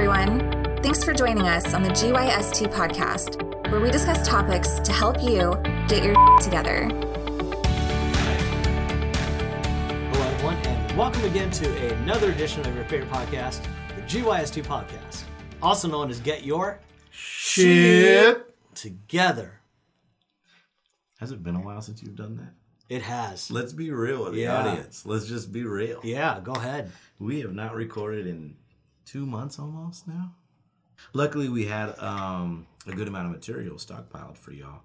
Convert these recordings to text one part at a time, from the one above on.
everyone. Thanks for joining us on the GYST podcast, where we discuss topics to help you get your together. Hello, everyone, and welcome again to another edition of your favorite podcast, the GYST podcast, also known as Get Your Shit. Together. Has it been a while since you've done that? It has. Let's be real with the Yeah. audience. Let's just be real. Yeah, go ahead. We have not recorded in two months almost now. Luckily, we had um, a good amount of material stockpiled for y'all,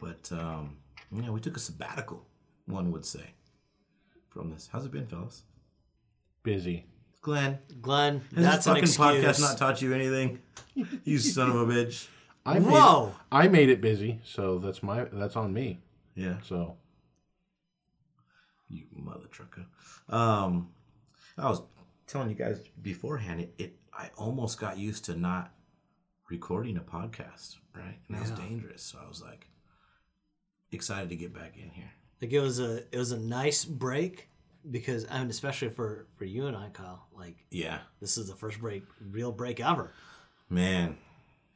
but um, yeah, we took a sabbatical. One would say from this. How's it been, fellas? busy. Glenn, Glenn, has that's this an fucking excuse. podcast not taught you anything? you son of a bitch. I made, Whoa. I made it busy, so that's my that's on me. Yeah. So You mother trucker. Um, I was telling you guys beforehand. It, it I almost got used to not recording a podcast, right? And that was dangerous. So I was like excited to get back in here. Like it was a it was a nice break because I mean especially for for you and I, Kyle. Like Yeah, this is the first break, real break ever. man.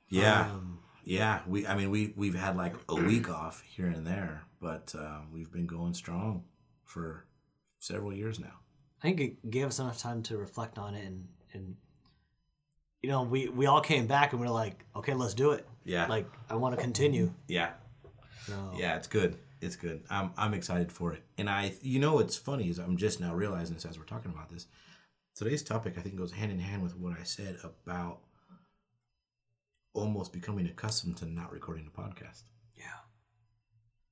Yeah, Um, yeah. We, I mean, we we've had like a week off here and there, but uh, we've been going strong for several years now. I think it gave us enough time to reflect on it and and you know we we all came back and we are like okay let's do it Yeah, like I want to continue. yeah. So, Yeah, it's good. It's good. I'm I'm excited for it. And I you know what's funny is I'm just now realizing this as we're talking about this. Today's topic I think goes hand in hand with what I said about almost becoming accustomed to not recording the podcast. Yeah.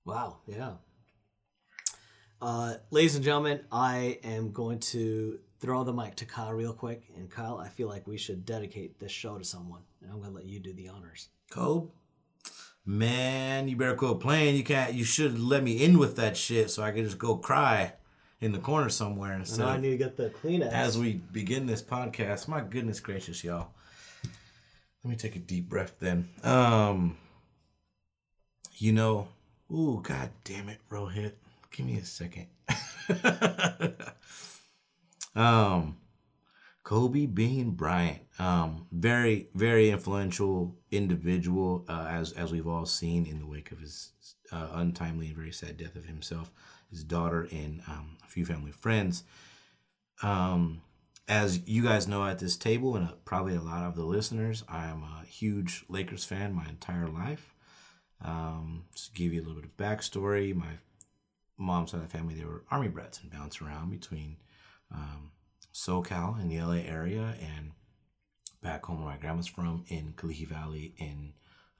Wow. Yeah. Uh, ladies and gentlemen, I am going to throw the mic to Kyle real quick. And Kyle, I feel like we should dedicate this show to someone. And I'm going to let you do the honors. Kobe, man, you better quit playing. You can't. You should let me in with that shit so I can just go cry in the corner somewhere And instead now I of need to get the Kleenex. as we begin this podcast. My goodness gracious, y'all. Let me take a deep breath then. Um you know, ooh, god damn it, Rohit. Give me a second. um Kobe Bean Bryant. Um very very influential individual uh, as as we've all seen in the wake of his uh, untimely and very sad death of himself, his daughter and um, a few family friends. Um, as you guys know at this table, and uh, probably a lot of the listeners, I am a huge Lakers fan my entire life. Um, just to give you a little bit of backstory, my mom's side of the family, they were Army brats and bounced around between um, SoCal in the LA area and back home where my grandma's from in Kalihi Valley in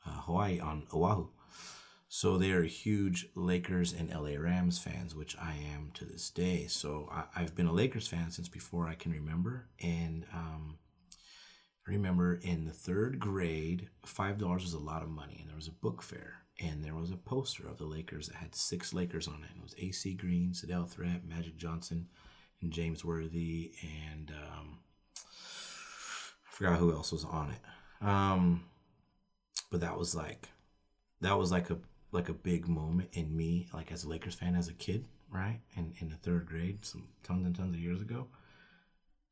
uh, Hawaii on Oahu. So they are huge Lakers and LA Rams fans, which I am to this day. So I, I've been a Lakers fan since before I can remember. And um, I remember in the third grade, $5 was a lot of money. And there was a book fair. And there was a poster of the Lakers that had six Lakers on it. And it was AC Green, Sedale Threatt, Magic Johnson, and James Worthy. And um, I forgot who else was on it. Um, but that was like that was like a like a big moment in me, like as a Lakers fan as a kid, right? In in the third grade, some tons and tons of years ago.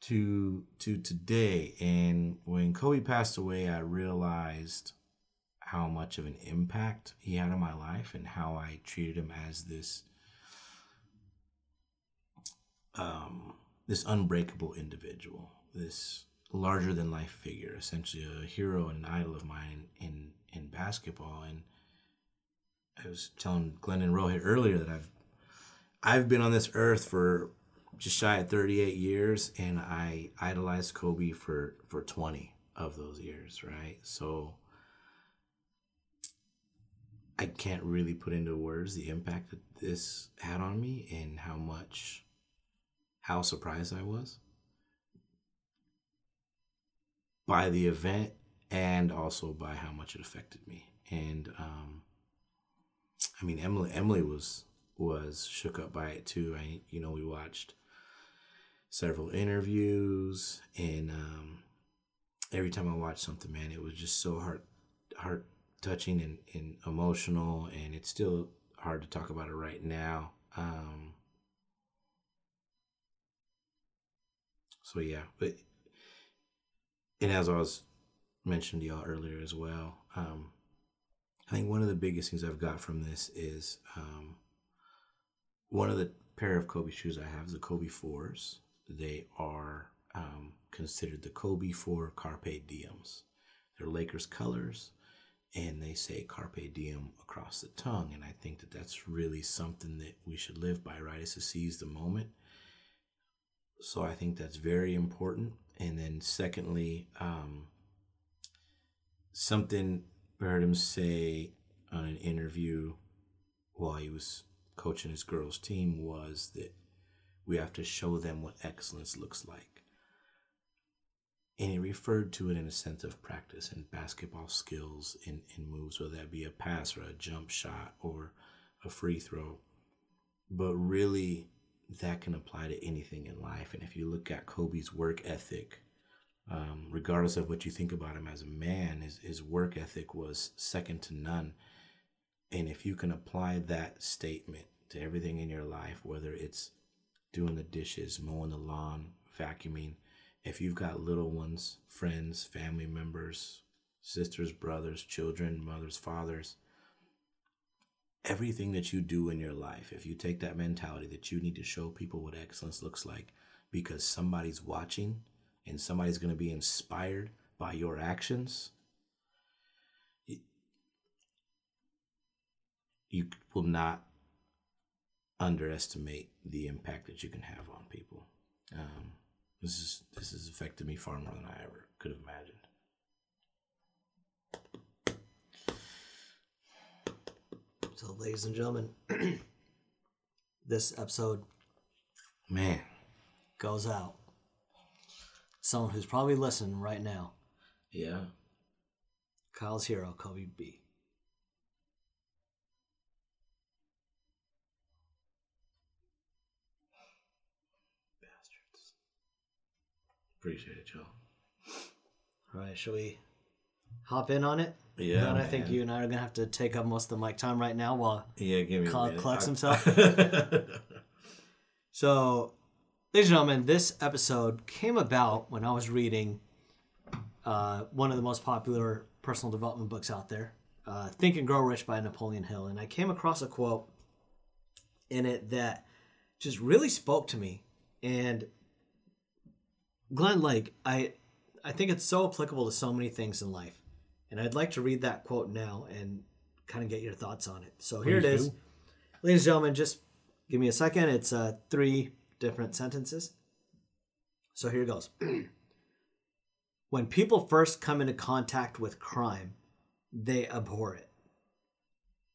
To to today, and when Kobe passed away, I realized how much of an impact he had on my life and how I treated him as this um this unbreakable individual, this larger than life figure, essentially a hero and an idol of mine in in, in basketball and I was telling Glenn and Rohit earlier that I've I've been on this earth for just shy of 38 years and I idolized Kobe for for 20 of those years, right? So I can't really put into words the impact that this had on me and how much how surprised I was by the event and also by how much it affected me. And um I mean, Emily Emily was was shook up by it too. I you know we watched several interviews, and um, every time I watched something, man, it was just so heart heart touching and, and emotional, and it's still hard to talk about it right now. Um, so yeah, but and as I was mentioned to y'all earlier as well, um, I think one of the biggest things I've got from this is um, one of the pair of Kobe shoes I have is the Kobe fours. They are um, considered the Kobe four Carpe Diems. They're Lakers colors, and they say Carpe Diem across the tongue. And I think that that's really something that we should live by, right? Is to seize the moment. So I think that's very important. And then secondly, um, something I heard him say on an interview while he was coaching his girls' team was that we have to show them what excellence looks like. And he referred to it in a sense of practice and basketball skills and moves, whether that be a pass or a jump shot or a free throw. But really, that can apply to anything in life. And if you look at Kobe's work ethic, um, regardless of what you think about him as a man, his, his work ethic was second to none. And if you can apply that statement to everything in your life, whether it's doing the dishes, mowing the lawn, vacuuming, if you've got little ones, friends, family members, sisters, brothers, children, mothers, fathers, everything that you do in your life, if you take that mentality that you need to show people what excellence looks like because somebody's watching and somebody's going to be inspired by your actions, you will not underestimate the impact that you can have on people. Um, this is this has affected me far more than I ever could have imagined. So, ladies and gentlemen, this episode Man, goes out. Someone who's probably listening right now. yeah. Kyle's hero, Kobe B. Appreciate it, Joe. All right, shall we hop in on it? Yeah, I think you and I are gonna have to take up most of the mic time right now while Yeah, give me minute. collects himself. So, ladies and gentlemen, this episode came about when I was reading uh, one of the most popular personal development books out there, uh, Think and Grow Rich by Napoleon Hill. And I came across a quote in it that just really spoke to me. And Glenn, like, I, I think it's so applicable to so many things in life. And I'd like to read that quote now and kind of get your thoughts on it. So here it Please is. do. Ladies and gentlemen, just give me a second. It's uh, three different sentences. So here it goes. when people first come into contact with crime, they abhor it.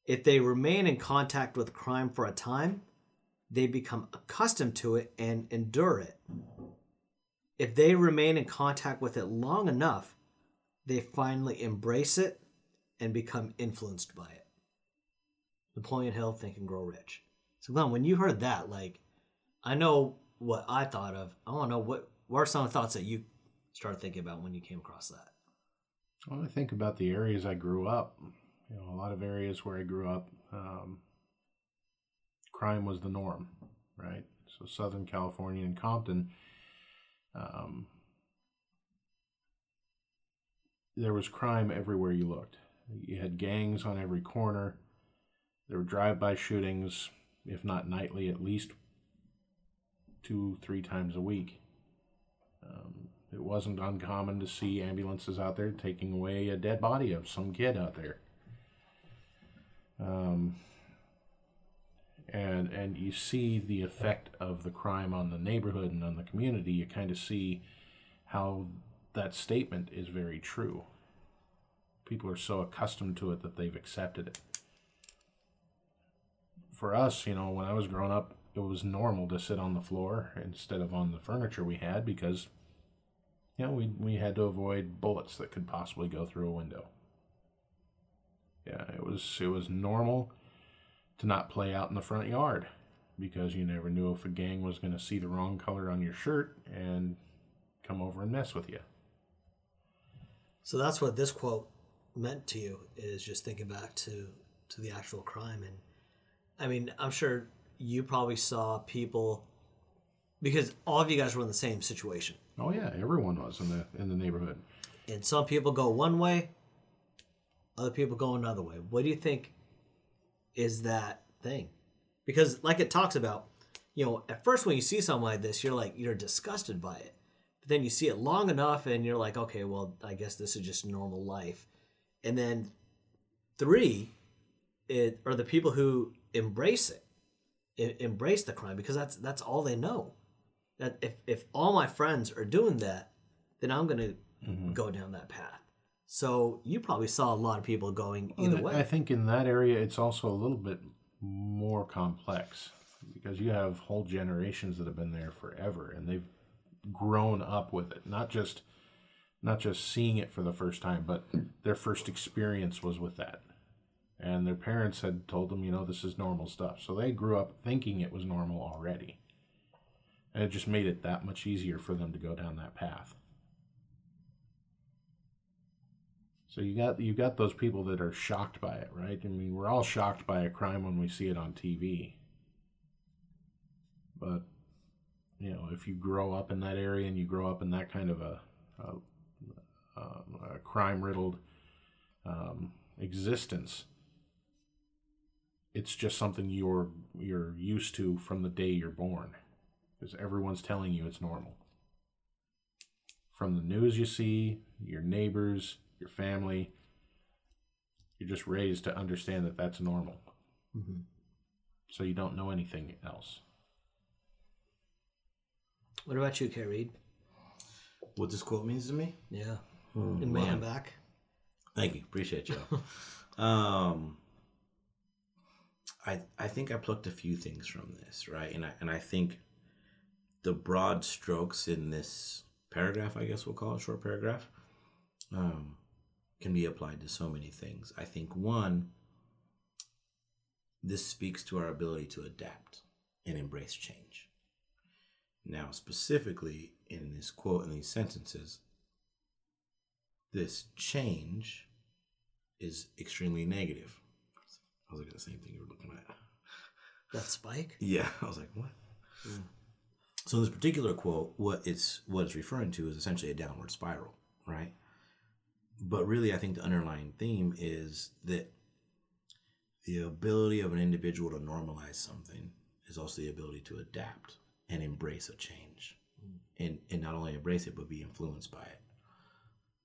If they remain in contact with crime for a time, they become accustomed to it and endure it. If they remain in contact with it long enough, they finally embrace it and become influenced by it. Napoleon Hill, Think and Grow Rich. So, Glenn, when you heard that, like, I know what I thought of. I want to know what what are some thoughts that you started thinking about when you came across that. Well, I think about the areas I grew up. You know, a lot of areas where I grew up, um, crime was the norm, right? So Southern California and Compton, um, there was crime everywhere you looked. You had gangs on every corner. There were drive-by shootings, if not nightly, at least two, three times a week. Um, it wasn't uncommon to see ambulances out there taking away a dead body of some kid out there. Um, and and you see the effect of the crime on the neighborhood and on the community. You kind of see how that statement is very true. People are so accustomed to it that they've accepted it. For us, you know, when I was growing up, it was normal to sit on the floor instead of on the furniture we had because you know, we we had to avoid bullets that could possibly go through a window. Yeah, it was it was normal to not play out in the front yard because you never knew if a gang was going to see the wrong color on your shirt and come over and mess with you. So that's what this quote meant to you is just thinking back to to the actual crime and I mean, I'm sure you probably saw people because all of you guys were in the same situation. Oh yeah, everyone was in the in the neighborhood. And some people go one way, other people go another way. What do you think is that thing? Because, like it talks about, you know, at first when you see something like this, you're like, you're disgusted by it. But then you see it long enough and you're like, okay, well, I guess this is just normal life. And then three, it are the people who embrace it, embrace the crime because that's that's all they know. That if if all my friends are doing that, then I'm gonna mm-hmm. go down that path. So you probably saw a lot of people going either way. I think in that area, it's also a little bit more complex because you have whole generations that have been there forever, and they've grown up with it. Not just not just seeing it for the first time, but their first experience was with that, and their parents had told them, you know, this is normal stuff. So they grew up thinking it was normal already, and it just made it that much easier for them to go down that path. So you got you got those people that are shocked by it, right? I mean, we're all shocked by a crime when we see it on TV. But you know, if you grow up in that area and you grow up in that kind of a, a, um, a crime riddled um, existence, it's just something you're you're used to from the day you're born, because everyone's telling you it's normal. From the news you see, your neighbors, your family, you're just raised to understand that that's normal. So you don't know anything else. what about you, Kay Reed? What this quote means to me? Yeah, in Mayhem back. Thank you. Appreciate you. um, I I think I plucked a few things from this, right? And I and I think the broad strokes in this paragraph, I guess we'll call it short paragraph, um, can be applied to so many things. I think one, this speaks to our ability to adapt and embrace change. Now, specifically in this quote in these sentences, this change is extremely negative. I was looking at the same thing you were looking at. That spike. Yeah, I was like, what? Mm. So this particular quote, what it's what it's referring to is essentially a downward spiral, right? But really, I think the underlying theme is that the ability of an individual to normalize something is also the ability to adapt and embrace a change, mm. and and not only embrace it but be influenced by it.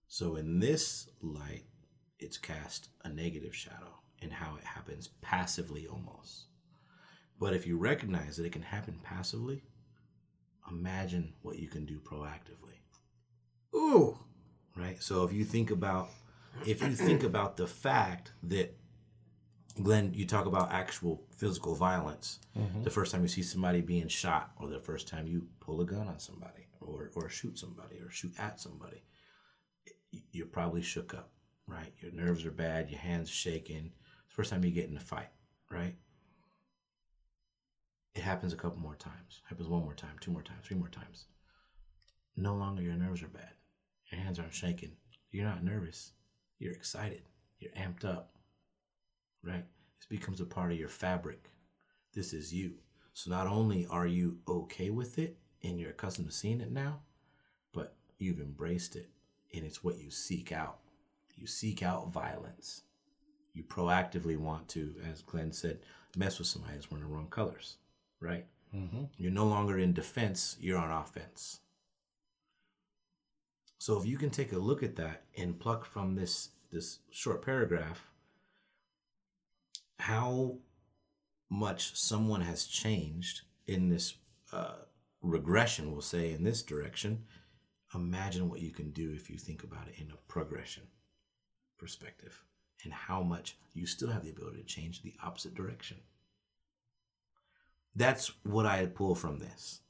So in this light, it's cast a negative shadow in how it happens passively almost. But if you recognize that it can happen passively, imagine what you can do proactively. Ooh, Right? So if you think about if you think about the fact that Glenn, you talk about actual physical violence. Mm-hmm. The first time you see somebody being shot, or the first time you pull a gun on somebody, or or shoot somebody, or shoot at somebody, you're probably shook up, right? Your nerves are bad, your hands shaking. The First time you get in a fight, right? It happens a couple more times. Happens one more time, two more times, three more times. No longer your nerves are bad. Your hands aren't shaking. You're not nervous. You're excited. You're amped up. Right? This becomes a part of your fabric. This is you. So not only are you okay with it and you're accustomed to seeing it now, but you've embraced it and it's what you seek out. You seek out violence. You proactively want to, as Glenn said, mess with somebody that's wearing the wrong colors, right? Mm-hmm. You're no longer in defense, you're on offense. So if you can take a look at that and pluck from this this short paragraph how much someone has changed in this uh, regression, we'll say, in this direction, imagine what you can do if you think about it in a progression perspective and how much you still have the ability to change the opposite direction. That's what I pull from this.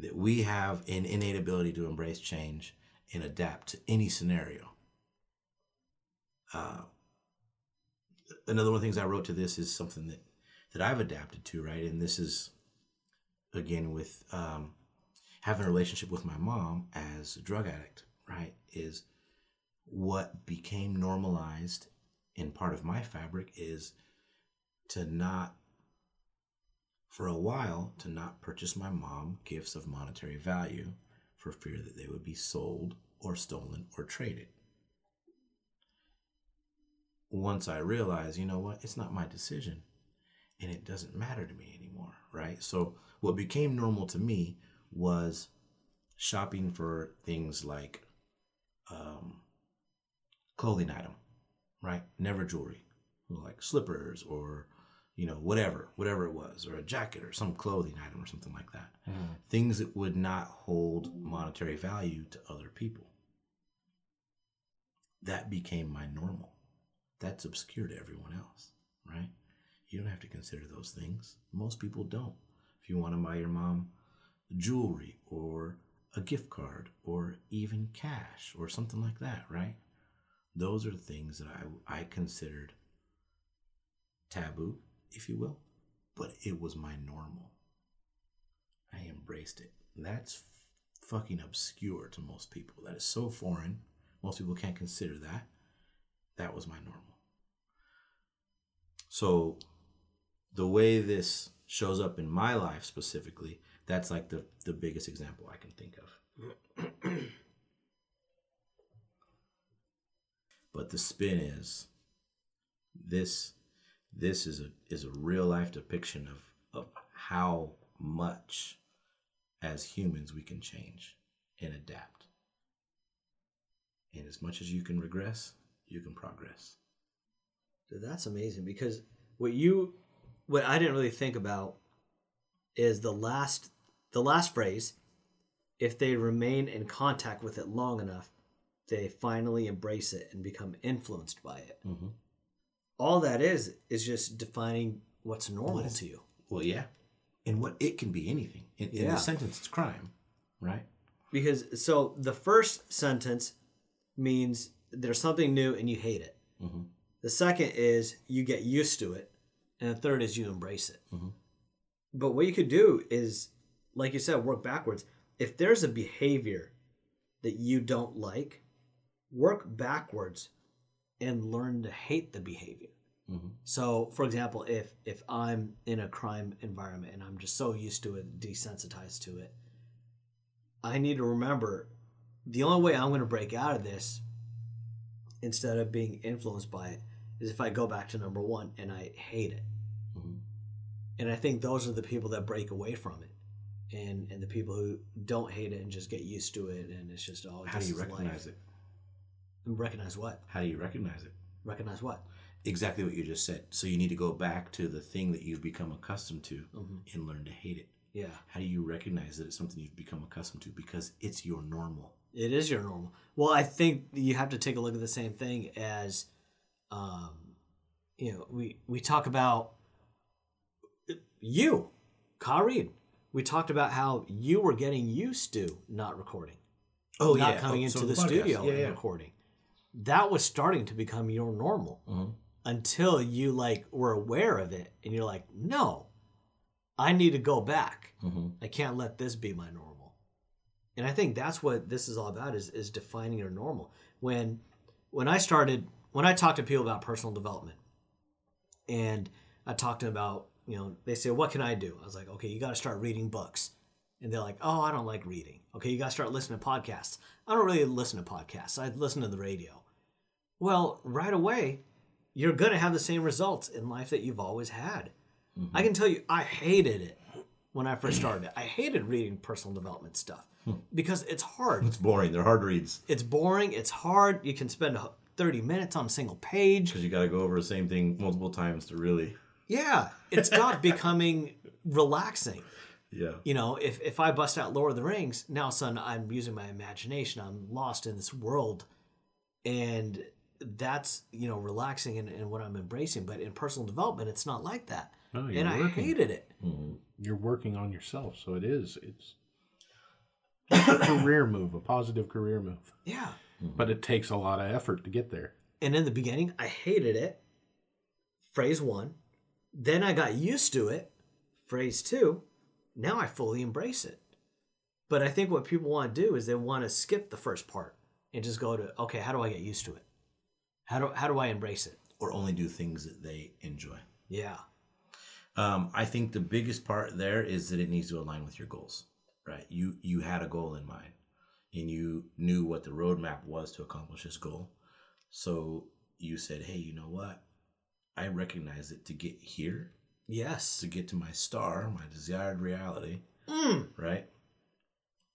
That we have an innate ability to embrace change and adapt to any scenario. Uh, another one of the things I wrote to this is something that, that I've adapted to, right? And this is, again, with um, having a relationship with my mom as a drug addict, right? Is what became normalized in part of my fabric is to not for a while to not purchase my mom gifts of monetary value for fear that they would be sold or stolen or traded. Once I realized, you know what, it's not my decision and it doesn't matter to me anymore, right? So, what became normal to me was shopping for things like um, clothing item, right? Never jewelry, like slippers or you know whatever, whatever it was, or a jacket or some clothing item or something like that. Mm-hmm. Things that would not hold monetary value to other people. That became my normal. That's obscure to everyone else, right? You don't have to consider those things. Most people don't. If you want to buy your mom jewelry or a gift card or even cash or something like that, right? Those are the things that I, I considered taboo, if you will, but it was my normal. I embraced it. That's fucking obscure to most people. That is so foreign. Most people can't consider that. That was my normal. So, the way this shows up in my life specifically, that's like the, the biggest example I can think of. but the spin is this this is a is a real life depiction of of how much as humans we can change and adapt. And as much as you can regress, you can progress. That's amazing because what you what I didn't really think about is the last the last phrase if they remain in contact with it long enough they finally embrace it and become influenced by it Mhm. All that is is just defining what's normal to you Well, yeah. And what it can be anything. In, in Yeah. the sentence, it's crime, right? because so the first sentence means there's something new and you hate it Mhm. the second is you get used to it and the third is you embrace it Mhm. but what you could do is like you said work backwards if there's a behavior that you don't like work backwards and learn to hate the behavior Mhm. so for example if if i'm in a crime environment and i'm just so used to it desensitized to it i need to remember the only way i'm going to break out of this instead of being influenced by it is if i go back to number one and i hate it Mhm. and i think those are the people that break away from it and and the people who don't hate it and just get used to it and it's just oh How do you recognize life. it? recognize what How do you recognize it? recognize what Exactly what you just said. So you need to go back to the thing that you've become accustomed to Mhm. and learn to hate it. yeah How do you recognize that it's something you've become accustomed to? Because it's your normal. It is your normal. Well, I think you have to take a look at the same thing as, um, you know, we we talk about you, Kareem. We talked about how you were getting used to not recording, Oh, not coming Oh, into so the, podcast. studio Yeah, and yeah. recording. That was starting to become your normal Mhm. Until you like were aware of it and you're like, no, I need to go back. Mhm. I can't let this be my normal. And I think that's what this is all about is is defining your normal. When when I started when I talk to people about personal development and I talked to them about, you know, they say, What can I do? I was like, Okay, you gotta start reading books. And they're like, Oh, I don't like reading. Okay, you gotta start listening to podcasts. I don't really listen to podcasts. I listen to the radio. Well, right away, you're gonna have the same results in life that you've always had. Mm-hmm. I can tell you, I hated it when I first started. it. I hated reading personal development stuff hmm. because it's hard. It's boring. They're hard reads It's boring. It's hard. You can spend 30 minutes on a single page. because you got to go over the same thing multiple times to really. Yeah, it's not becoming relaxing. Yeah. You know, if, if I bust out Lord of the Rings, now all of a sudden I'm using my imagination. I'm lost in this world. And that's, you know, relaxing and, and what I'm embracing. But in personal development, it's not like that. No, you're and I working. hated it. Mm-hmm. You're working on yourself, so it is. It's it's a career move, a positive career move. Yeah. Mm-hmm. But it takes a lot of effort to get there. And in the beginning, I hated it. Phrase one. Then I got used to it. Phrase two. Now I fully embrace it. But I think what people want to do is they want to skip the first part and just go to, okay, how do I get used to it? How do, how do I embrace it? Or only do things that they enjoy. Yeah. Um, I think the biggest part there is that it needs to align with your goals, right? You you had a goal in mind, and you knew what the roadmap was to accomplish this goal. So you said, "Hey, you know what? I recognize that to get here, Yes. to get to my star, my desired reality, Mm. right?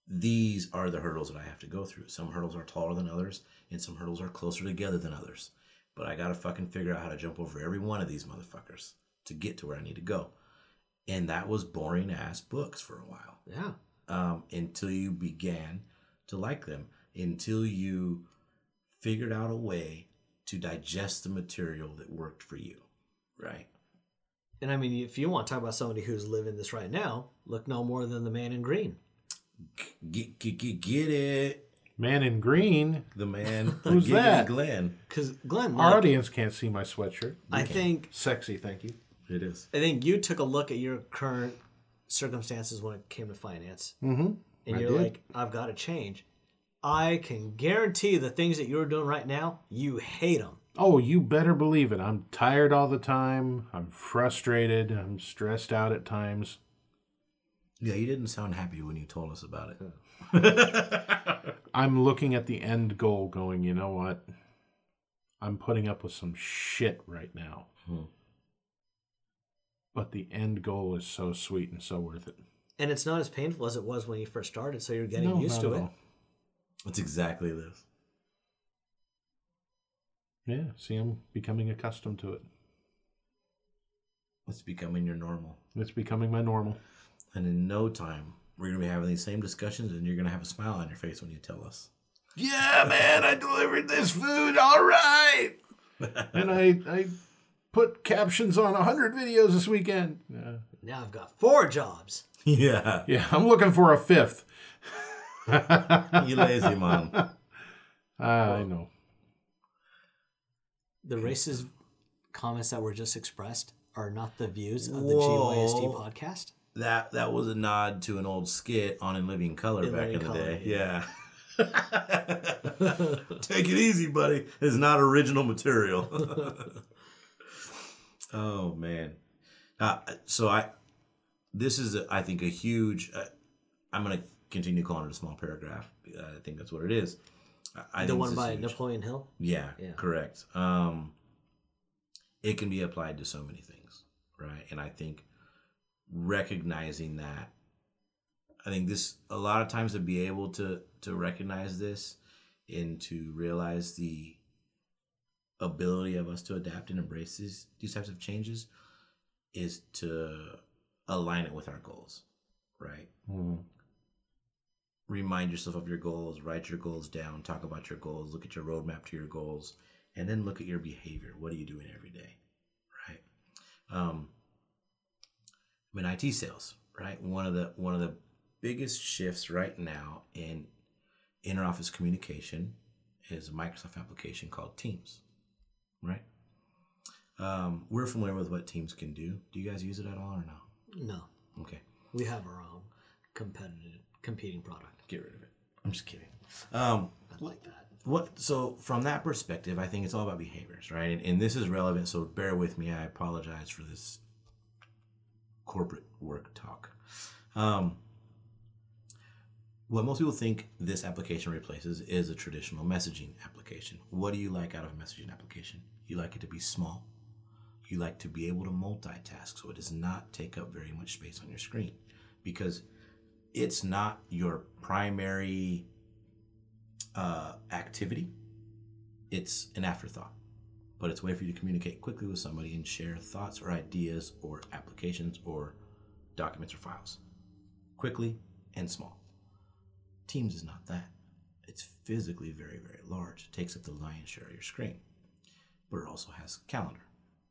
These are the hurdles that I have to go through. Some hurdles are taller than others, and some hurdles are closer together than others. But I gotta fucking figure out how to jump over every one of these motherfuckers to get to where I need to go. And that was boring ass books for a while Yeah. um, until you began to like them, until you figured out a way to digest the material that worked for you, right? And I mean, if you want to talk about somebody who's living this right now, look no more than the man in green. Get, get, get, get it. Man in green. The man. Who's that? Glenn. Because Glenn, Our like, audience can't see my sweatshirt. I think Sexy, thank you. It is. I think you took a look at your current circumstances when it came to finance, Mm-hmm. and I you're did. like, I've got to change. I can guarantee the things that you're doing right now, you hate them. Oh, you better believe it. I'm tired all the time. I'm frustrated. I'm stressed out at times. Yeah, you didn't sound happy when you told us about it. I'm looking at the end goal going, you know what? I'm putting up with some shit right now. Hmm. But the end goal is so sweet and so worth it. And it's not as painful as it was when you first started, so you're getting No, used not to at it. all. It's exactly this. Yeah, see, I'm becoming accustomed to it. It's becoming your normal. It's becoming my normal. And in no time, we're going to be having these same discussions, and you're going to have a smile on your face when you tell us. Yeah, man, I delivered this food. All right. and I, I put captions on 100 videos this weekend. Yeah. Now I've got four jobs. yeah. Yeah, I'm looking for a fifth. You lazy man. Ah, I know. The racist comments that were just expressed are not the views of the Whoa. GYST podcast. That that was a nod to an old skit on In Living Color In back Living in the Color, day. yeah. Take it easy, buddy. It's not original material. oh man. Uh, so I, this is a, I think a huge. Uh, I'm gonna continue calling it a small paragraph. I think that's what it is. I, the one by huge. Napoleon Hill. Yeah, Yeah. correct. Um, it can be applied to so many things, right? And I think recognizing that, I think this a lot of times to be able to to recognize this and to realize the ability of us to adapt and embrace these these types of changes is to align it with our goals, right? Mhm. remind yourself of your goals, write your goals down, talk about your goals, look at your roadmap to your goals, and then look at your behavior. What are you doing every day? Right. Um, in IT sales, right? One of the one of the biggest shifts right now in interoffice communication is a Microsoft application called Teams, right? Um, we're familiar with what Teams can do. Do you guys use it at all or no? No, Okay. we have our own competitive competing product. Get rid of it. I'm just kidding. Um, I like that. what so from that perspective i think it's all about behaviors right and, and this is relevant so bear with me i apologize for this corporate work talk. Um, what most people think this application replaces is a traditional messaging application. What do you like out of a messaging application? You like it to be small. You like to be able to multitask so it does not take up very much space on your screen because it's not your primary uh, activity, it's an afterthought. But it's a way for you to communicate quickly with somebody and share thoughts or ideas or applications or documents or files quickly and small. Teams is not that. It's physically very, very large. It takes up the lion's share of your screen. But it also has calendar.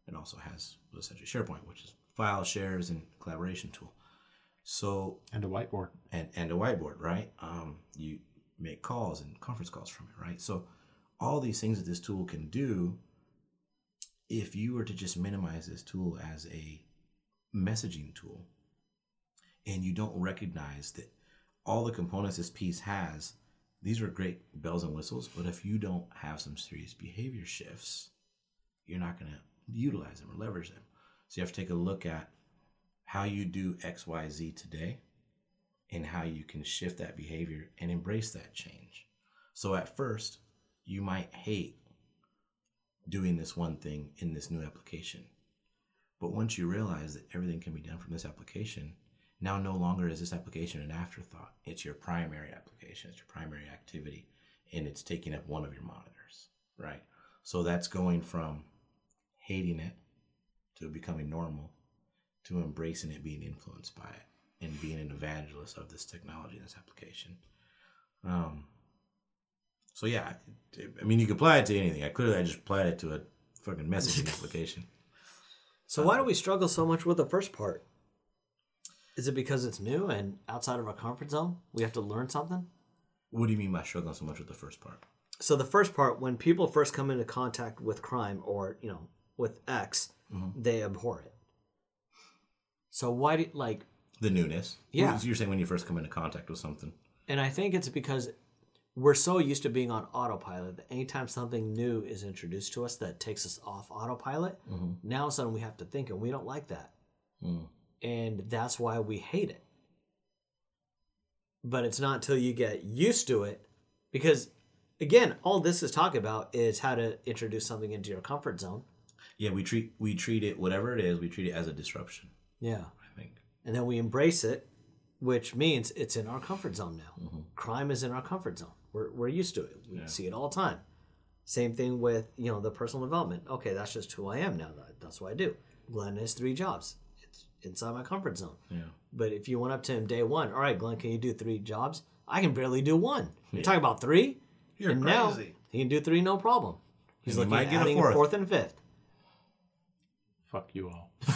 It also has essentially SharePoint, which is file shares and collaboration tool. So And a whiteboard. and, and a whiteboard, right? Um, you make calls and conference calls from it, right? So all these things that this tool can do, if you were to just minimize this tool as a messaging tool, and you don't recognize that all the components this piece has, these are great bells and whistles, but if you don't have some serious behavior shifts, you're not going to utilize them or leverage them. So you have to take a look at how you do X, Y, Z today and how you can shift that behavior and embrace that change. So at first, you might hate doing this one thing in this new application. But once you realize that everything can be done from this application, now no longer is this application an afterthought. It's your primary application, it's your primary activity, and it's taking up one of your monitors, right? So that's going from hating it to becoming normal to embracing it, being influenced by it, and being an evangelist of this technology, and this application. Um, so yeah, I mean, you can apply it to anything. I clearly I just applied it to a fucking messaging application. So why do um, we struggle so much with the first part? Is it because it's new and outside of our comfort zone? We have to learn something? What do you mean by struggling so much with the first part? So the first part, when people first come into contact with crime or, you know, with X, mm-hmm. they abhor it. So why do like The newness. Yeah. You're saying when you first come into contact with something. and I think it's because we're so used to being on autopilot that anytime something new is introduced to us that takes us off autopilot, now all of a sudden we have to think and we don't like that. Mm. And that's why we hate it. But it's not until you get used to it because again, all this is talking about is how to introduce something into your comfort zone. Yeah, we treat we treat it whatever it is, we treat it as a disruption, Yeah. I think. And then we embrace it, which means it's in our comfort zone now. Crime is in our comfort zone. We're, we're used to it. We see it all the time. Same thing with, you know, the personal development. Okay, that's just who I am now. That, that's what I do. Glenn has three jobs. It's inside my comfort zone. Yeah. But if you went up to him day one, all right, Glenn, can you do three jobs? I can barely do one. You're talking about three? You're and now he can do three, no problem. He's And looking might at get adding fourth. a fourth and fifth. Fuck you all.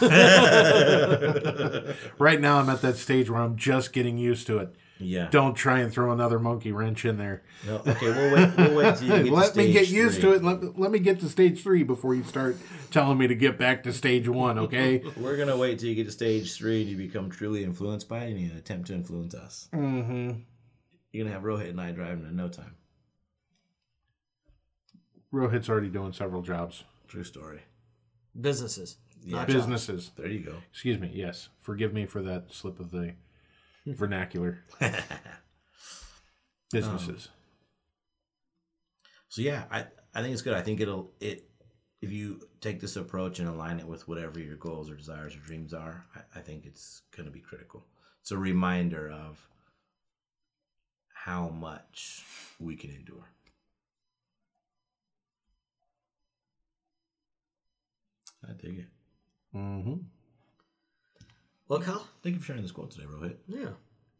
right now, I'm at that stage where I'm just getting used to it. Yeah. Don't try and throw another monkey wrench in there. No, okay, we'll wait we'll wait till you get let to me get stage used three. to it. Let, let me get to stage three before you start telling me to get back to stage one, okay? We're gonna wait till you get to stage three and you become truly influenced by it and you attempt to influence us. mm-hmm. You're gonna have Rohit and I driving in no time. Rohit's already doing several jobs. True story. Businesses. Yeah. not jobs. Businesses. There you go. Excuse me. Yes. Forgive me for that slip of the vernacular. Businesses. So yeah, I I think it's good. I think it'll it if you take this approach and align it with whatever your goals or desires or dreams are, I, I think it's gonna be critical. It's a reminder of how much we can endure. I dig it. mm-hmm. Well, Kyle, Thank you for sharing this quote today, Rohit. Yeah.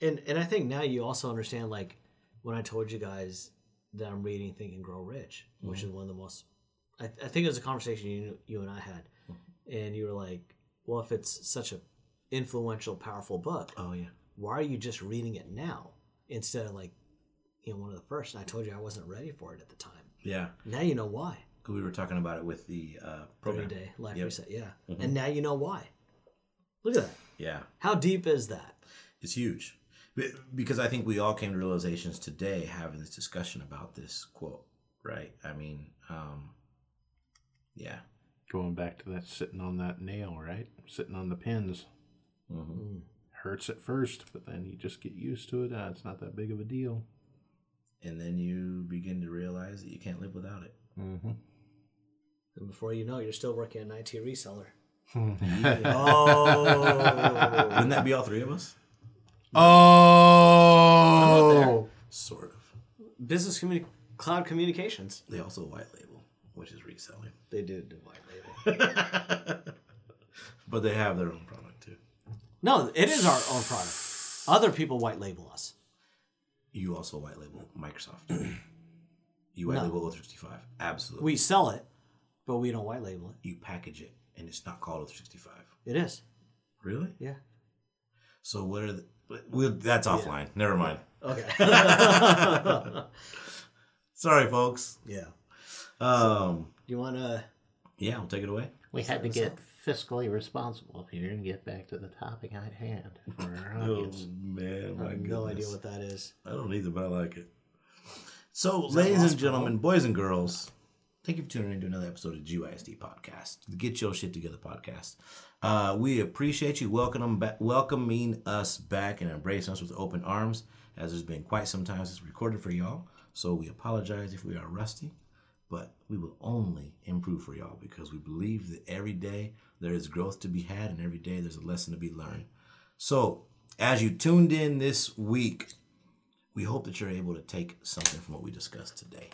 And and I think now you also understand like when I told you guys that I'm reading Think and Grow Rich, which is mm-hmm. one of the most I, I think it was a conversation you you and I had. Mm-hmm. And you were like, Well, if it's such a influential, powerful book, Oh yeah. why are you just reading it now instead of like you know one of the first? And I told you I wasn't ready for it at the time. Yeah. Now you know why. We were talking about it with the uh, 30 program. day life Yep. reset. Yeah. Mm-hmm. And now you know why. Look at that. Yeah. How deep is that? It's huge. Because I think we all came to realizations today having this discussion about this quote, right? I mean, um, yeah. Going back to that sitting on that nail, right? Sitting on the pins. hmm Hurts at first, but then you just get used to it. Uh, it's not that big of a deal. And then you begin to realize that you can't live without it. Mm-hmm. And before you know it, you're still working an IT reseller. Oh. Wouldn't that be all three of us? Oh, Sort of. Business communi- cloud communications. They also white label, which is reselling. They do do white label. But they have their own product too. no, it is our own product. Other people white label us. You also white label Microsoft. you white No. label O365. Absolutely. We sell it, but we don't white label it. you package it and it's not called O365. It is. Really? Yeah. So what are the we'll, that's offline. Never mind. Okay. Sorry folks. yeah. Um You want to? yeah, we'll take it away. We had to get fiscally responsible here and get back to the topic at hand for our Oh audience. man, I my have no idea what that is. I don't either, but I like it. So, ladies and gentlemen, boys and girls, thank you for tuning in to another episode of GYST Podcast, the Get Your Shit Together podcast. Uh, we appreciate you welcoming, welcoming us back and embracing us with open arms, as there's been quite some time since recorded for y'all. So we apologize if we are rusty, but we will only improve for y'all because we believe that every day there is growth to be had and every day there's a lesson to be learned. So as you tuned in this week, we hope that you're able to take something from what we discussed today,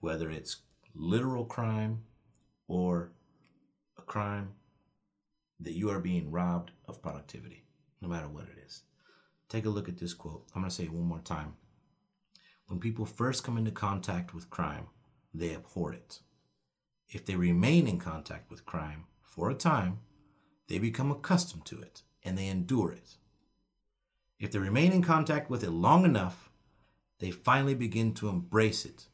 whether it's literal crime or a crime that you are being robbed of productivity, no matter what it is. Take a look at this quote. I'm going to say it one more time. When people first come into contact with crime, they abhor it. If they remain in contact with crime for a time, they become accustomed to it and they endure it. If they remain in contact with it long enough, they finally begin to embrace it.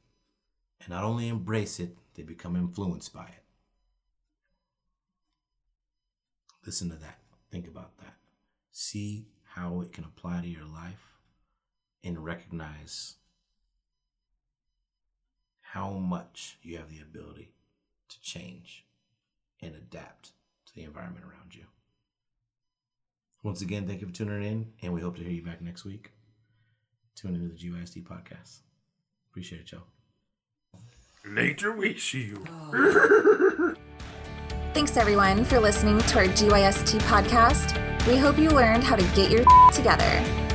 And not only embrace it, they become influenced by it. Listen to that. Think about that. See how it can apply to your life and recognize how much you have the ability to change and adapt to the environment around you. Once again, thank you for tuning in, and we hope to hear you back next week. Tune into the GYST podcast. Appreciate it, y'all. Later we see you. Thanks everyone for listening to our GYST podcast. We hope you learned how to get your together.